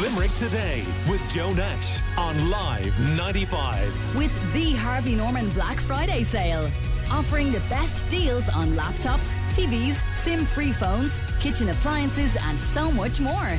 Limerick Today with Joe Nash on Live 95. With the Harvey Norman Black Friday sale. Offering the best deals on laptops, TVs, SIM free phones, kitchen appliances, and so much more.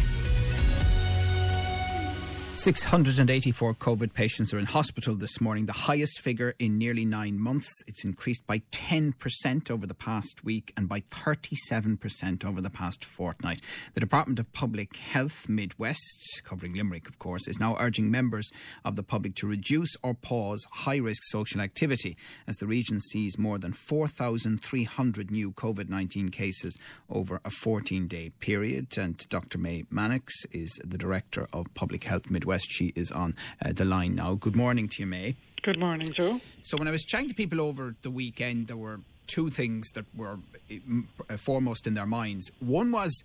684 COVID patients are in hospital this morning, the highest figure in nearly nine months. It's increased by 10% over the past week and by 37% over the past fortnight. The Department of Public Health Midwest, covering Limerick, of course, is now urging members of the public to reduce or pause high risk social activity as the region sees more than 4,300 new COVID 19 cases over a 14 day period. And Dr. Mai Mannix is the Director of Public Health Midwest. West. She is on uh, the line now. Good morning to you, Mai. Good morning, Joe. So, when I was chatting to people over the weekend, there were two things that were uh, foremost in their minds. One was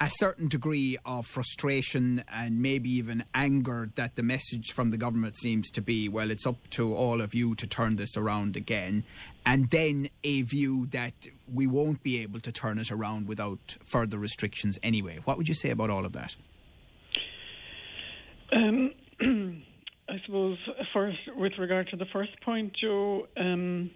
a certain degree of frustration and maybe even anger that the message from the government seems to be well, it's up to all of you to turn this around again. And then a view that we won't be able to turn it around without further restrictions anyway. What would you say about all of that? Um, I suppose first, with regard to the first point, Joe, um,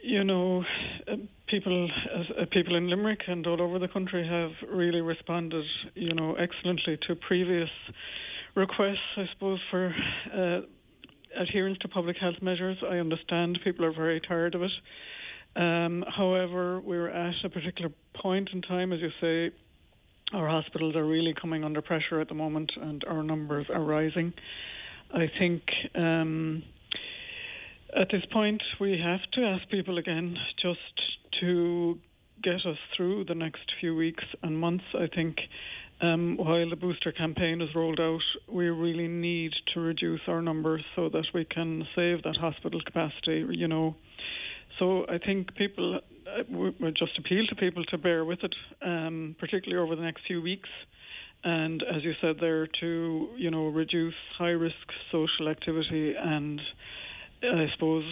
you know, uh, people uh, people in Limerick and all over the country have really responded, you know, excellently to previous requests. I suppose for uh, adherence to public health measures. I understand people are very tired of it. Um, however, we're at a particular point in time, as you say, our hospitals are really coming under pressure at the moment, and our numbers are rising. I think um, at this point we have to ask people again just to get us through the next few weeks and months. I think um, while the booster campaign is rolled out, we really need to reduce our numbers so that we can save that hospital capacity. You know, so I think people we just appeal to people to bear with it, um, particularly over the next few weeks. And as you said there, to you know reduce high risk social activity and I suppose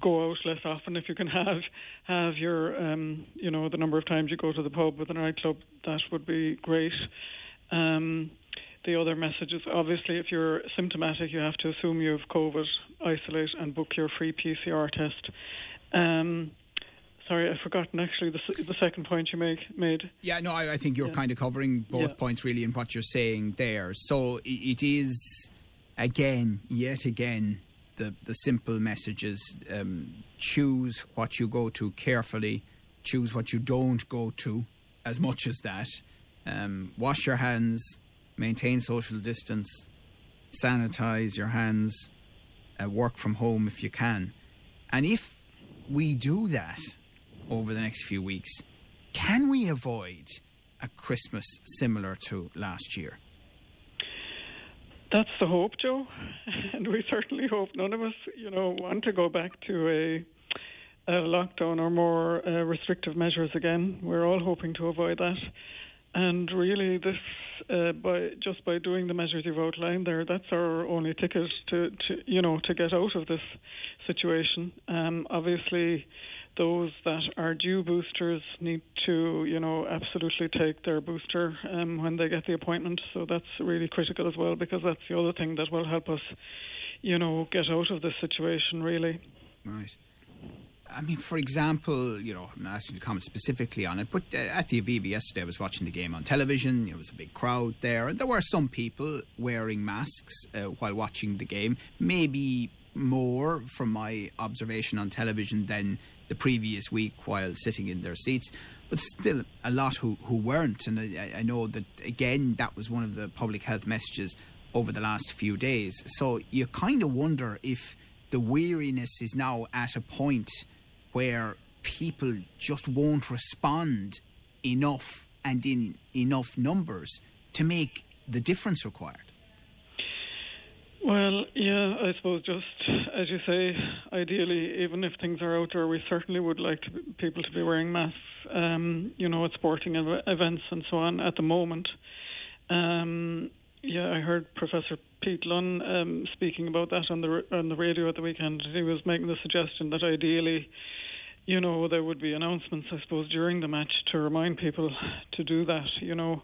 go out less often if you can have have your um, you know the number of times you go to the pub with a nightclub that would be great. Um, the other message is obviously if you're symptomatic, you have to assume you have COVID, isolate, and book your free PCR test. Um, sorry, I've forgotten actually the, the second point you make, made. Yeah, no, I, I think you're yeah. kind of covering both yeah. points really in what you're saying there. So it is, again, yet again, the, the simple messages um, choose what you go to carefully, choose what you don't go to as much as that. Um, wash your hands, maintain social distance, sanitize your hands, uh, work from home if you can. And if we do that over the next few weeks, can we avoid a Christmas similar to last year? That's the hope, Joe, and we certainly hope none of us, you know, want to go back to a, lockdown or more uh, restrictive measures again. We're all hoping to avoid that, and really, this uh, by just by doing the measures you've outlined there, that's our only ticket to, to you know to get out of this situation. Um, obviously, those that are due boosters need to, you know, absolutely take their booster um, when they get the appointment. So that's really critical as well because that's the other thing that will help us, you know, get out of this situation. Really. Right. I mean, for example, you know, I'm not asking you to comment specifically on it, but uh, at the Aviva yesterday, I was watching the game on television. There was a big crowd there, and there were some people wearing masks uh, while watching the game. Maybe more from my observation on television than the previous week while sitting in their seats, but still a lot who, who weren't. And I, I know that, again, that was one of the public health messages over the last few days. So you kind of wonder if the weariness is now at a point where people just won't respond enough and in enough numbers to make the difference required. Well, yeah, I suppose just as you say, ideally, even if things are outdoor, we certainly would like to, people to be wearing masks, um, you know, at sporting ev- events and so on at the moment. Um, yeah, I heard Professor Pete Lunn um, speaking about that on the on the radio at the weekend. He was making the suggestion that ideally, you know, there would be announcements, I suppose, during the match to remind people to do that. You know,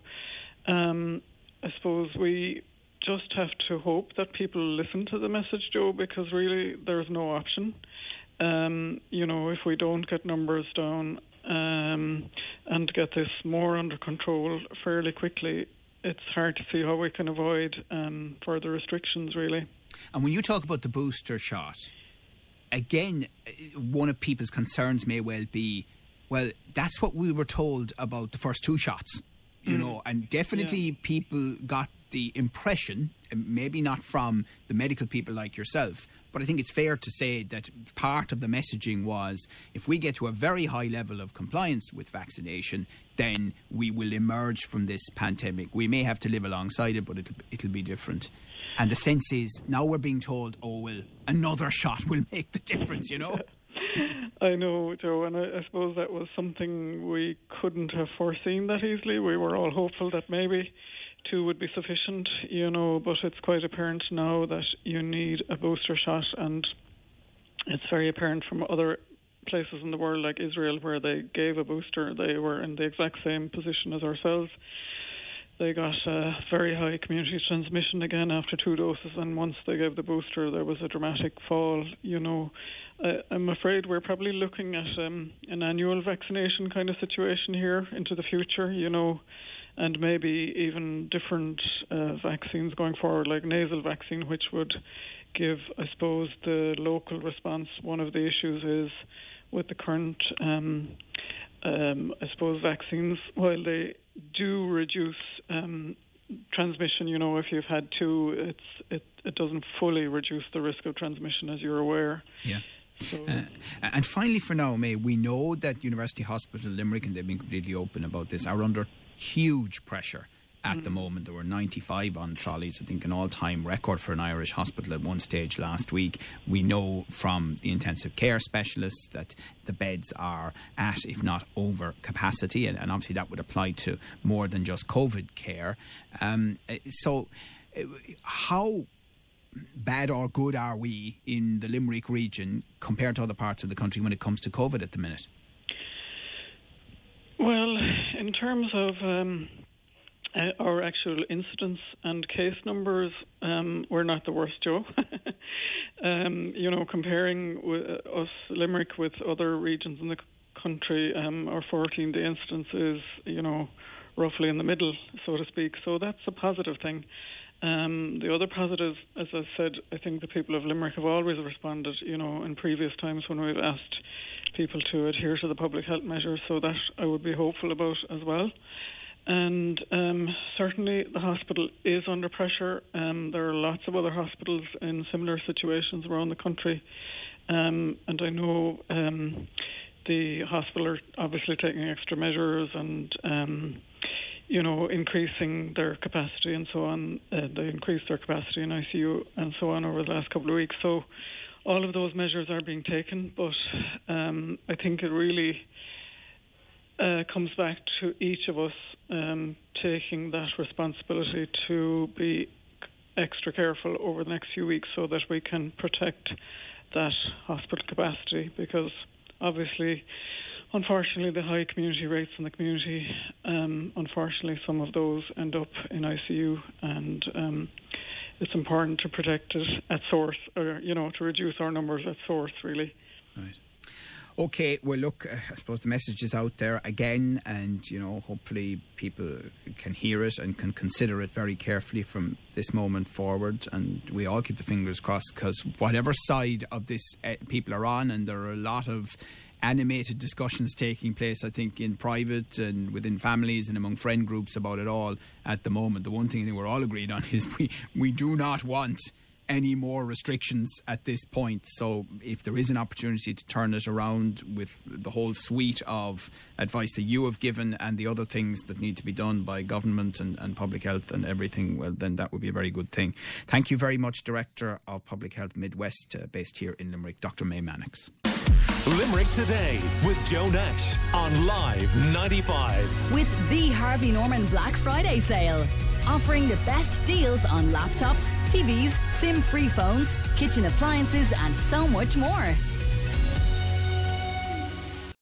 um, I suppose we just have to hope that people listen to the message, Joe, because really there's no option. Um, you know, if we don't get numbers down um, and get this more under control fairly quickly, it's hard to see how we can avoid um, further restrictions, really. And when you talk about the booster shot, again, one of people's concerns may well be well, that's what we were told about the first two shots, you mm. know, and definitely yeah. people got the impression, maybe not from the medical people like yourself, but I think it's fair to say that part of the messaging was if we get to a very high level of compliance with vaccination, then we will emerge from this pandemic. We may have to live alongside it, but it'll, it'll be different. And the sense is now we're being told, oh, well, another shot will make the difference, you know? I know, Joe, and I, I, suppose that was something we couldn't have foreseen that easily. We were all hopeful that maybe two would be sufficient, you know, but it's quite apparent now that you need a booster shot, and it's very apparent from other places in the world, like Israel, where they gave a booster, they were in the exact same position as ourselves they got a very high community transmission again after two doses, and once they gave the booster, there was a dramatic fall. You know, uh, I'm afraid we're probably looking at um, an annual vaccination kind of situation here into the future. You know, and maybe even different uh, vaccines going forward, like nasal vaccine, which would give, I suppose, the local response. One of the issues is with the current. Um, um, I suppose vaccines, while they do reduce um, transmission, you know, if you've had two, it's it, it doesn't fully reduce the risk of transmission, as you're aware. Yeah. So. Uh, and finally, for now, Mai, we know that University Hospital Limerick, and they've been completely open about this, are under huge pressure at mm. the moment. There were 95 on trolleys, I think an all time record for an Irish hospital at one stage last week. We know from the intensive care specialists that the beds are at, if not over capacity, and, and obviously that would apply to more than just COVID care. Um, so, uh, how bad or good are we in the Limerick region compared to other parts of the country when it comes to COVID at the minute? In terms of um, uh, our actual incidents and case numbers um, were not the worst, Joe. um, you know, comparing uh, us, Limerick, with other regions in the country, um, our 14 day incidence is, you know, roughly in the middle, so to speak. So that's a positive thing. Um, the other positive, as I said, I think the people of Limerick have always responded, you know, in previous times when we've asked people to adhere to the public health measures, so that I would be hopeful about as well. And um, certainly the hospital is under pressure. Um, there are lots of other hospitals in similar situations around the country. Um, and I know um, the hospital are obviously taking extra measures and, um, you know, increasing their capacity and so on. Uh, they increased their capacity in ICU and so on over the last couple of weeks. So all of those measures are being taken, but um, I think it really uh, comes back to each of us um, taking that responsibility to be extra careful over the next few weeks so that we can protect that hospital capacity because obviously unfortunately the high community rates in the community um, unfortunately some of those end up in ICU and um, it's important to protect it at source or you know to reduce our numbers at source really. Right Okay, well, look, I suppose the message is out there again, and you know, hopefully people can hear it and can consider it very carefully from this moment forward. And we all keep the fingers crossed because whatever side of this uh, people are on, and there are a lot of animated discussions taking place, I think, in private and within families and among friend groups about it all at the moment. The one thing that we're all agreed on is we, we do not want any more restrictions at this point. So, if there is an opportunity to turn it around with the whole suite of advice that you have given and the other things that need to be done by government and, and public health and everything, well, then that would be a very good thing. Thank you very much, Director of Public Health Midwest, uh, based here in Limerick, Dr. Mai Mannix. Limerick Today with Joe Nash on Live 95. With the Harvey Norman Black Friday sale offering the best deals on laptops, TVs, SIM free phones, kitchen appliances, and so much more.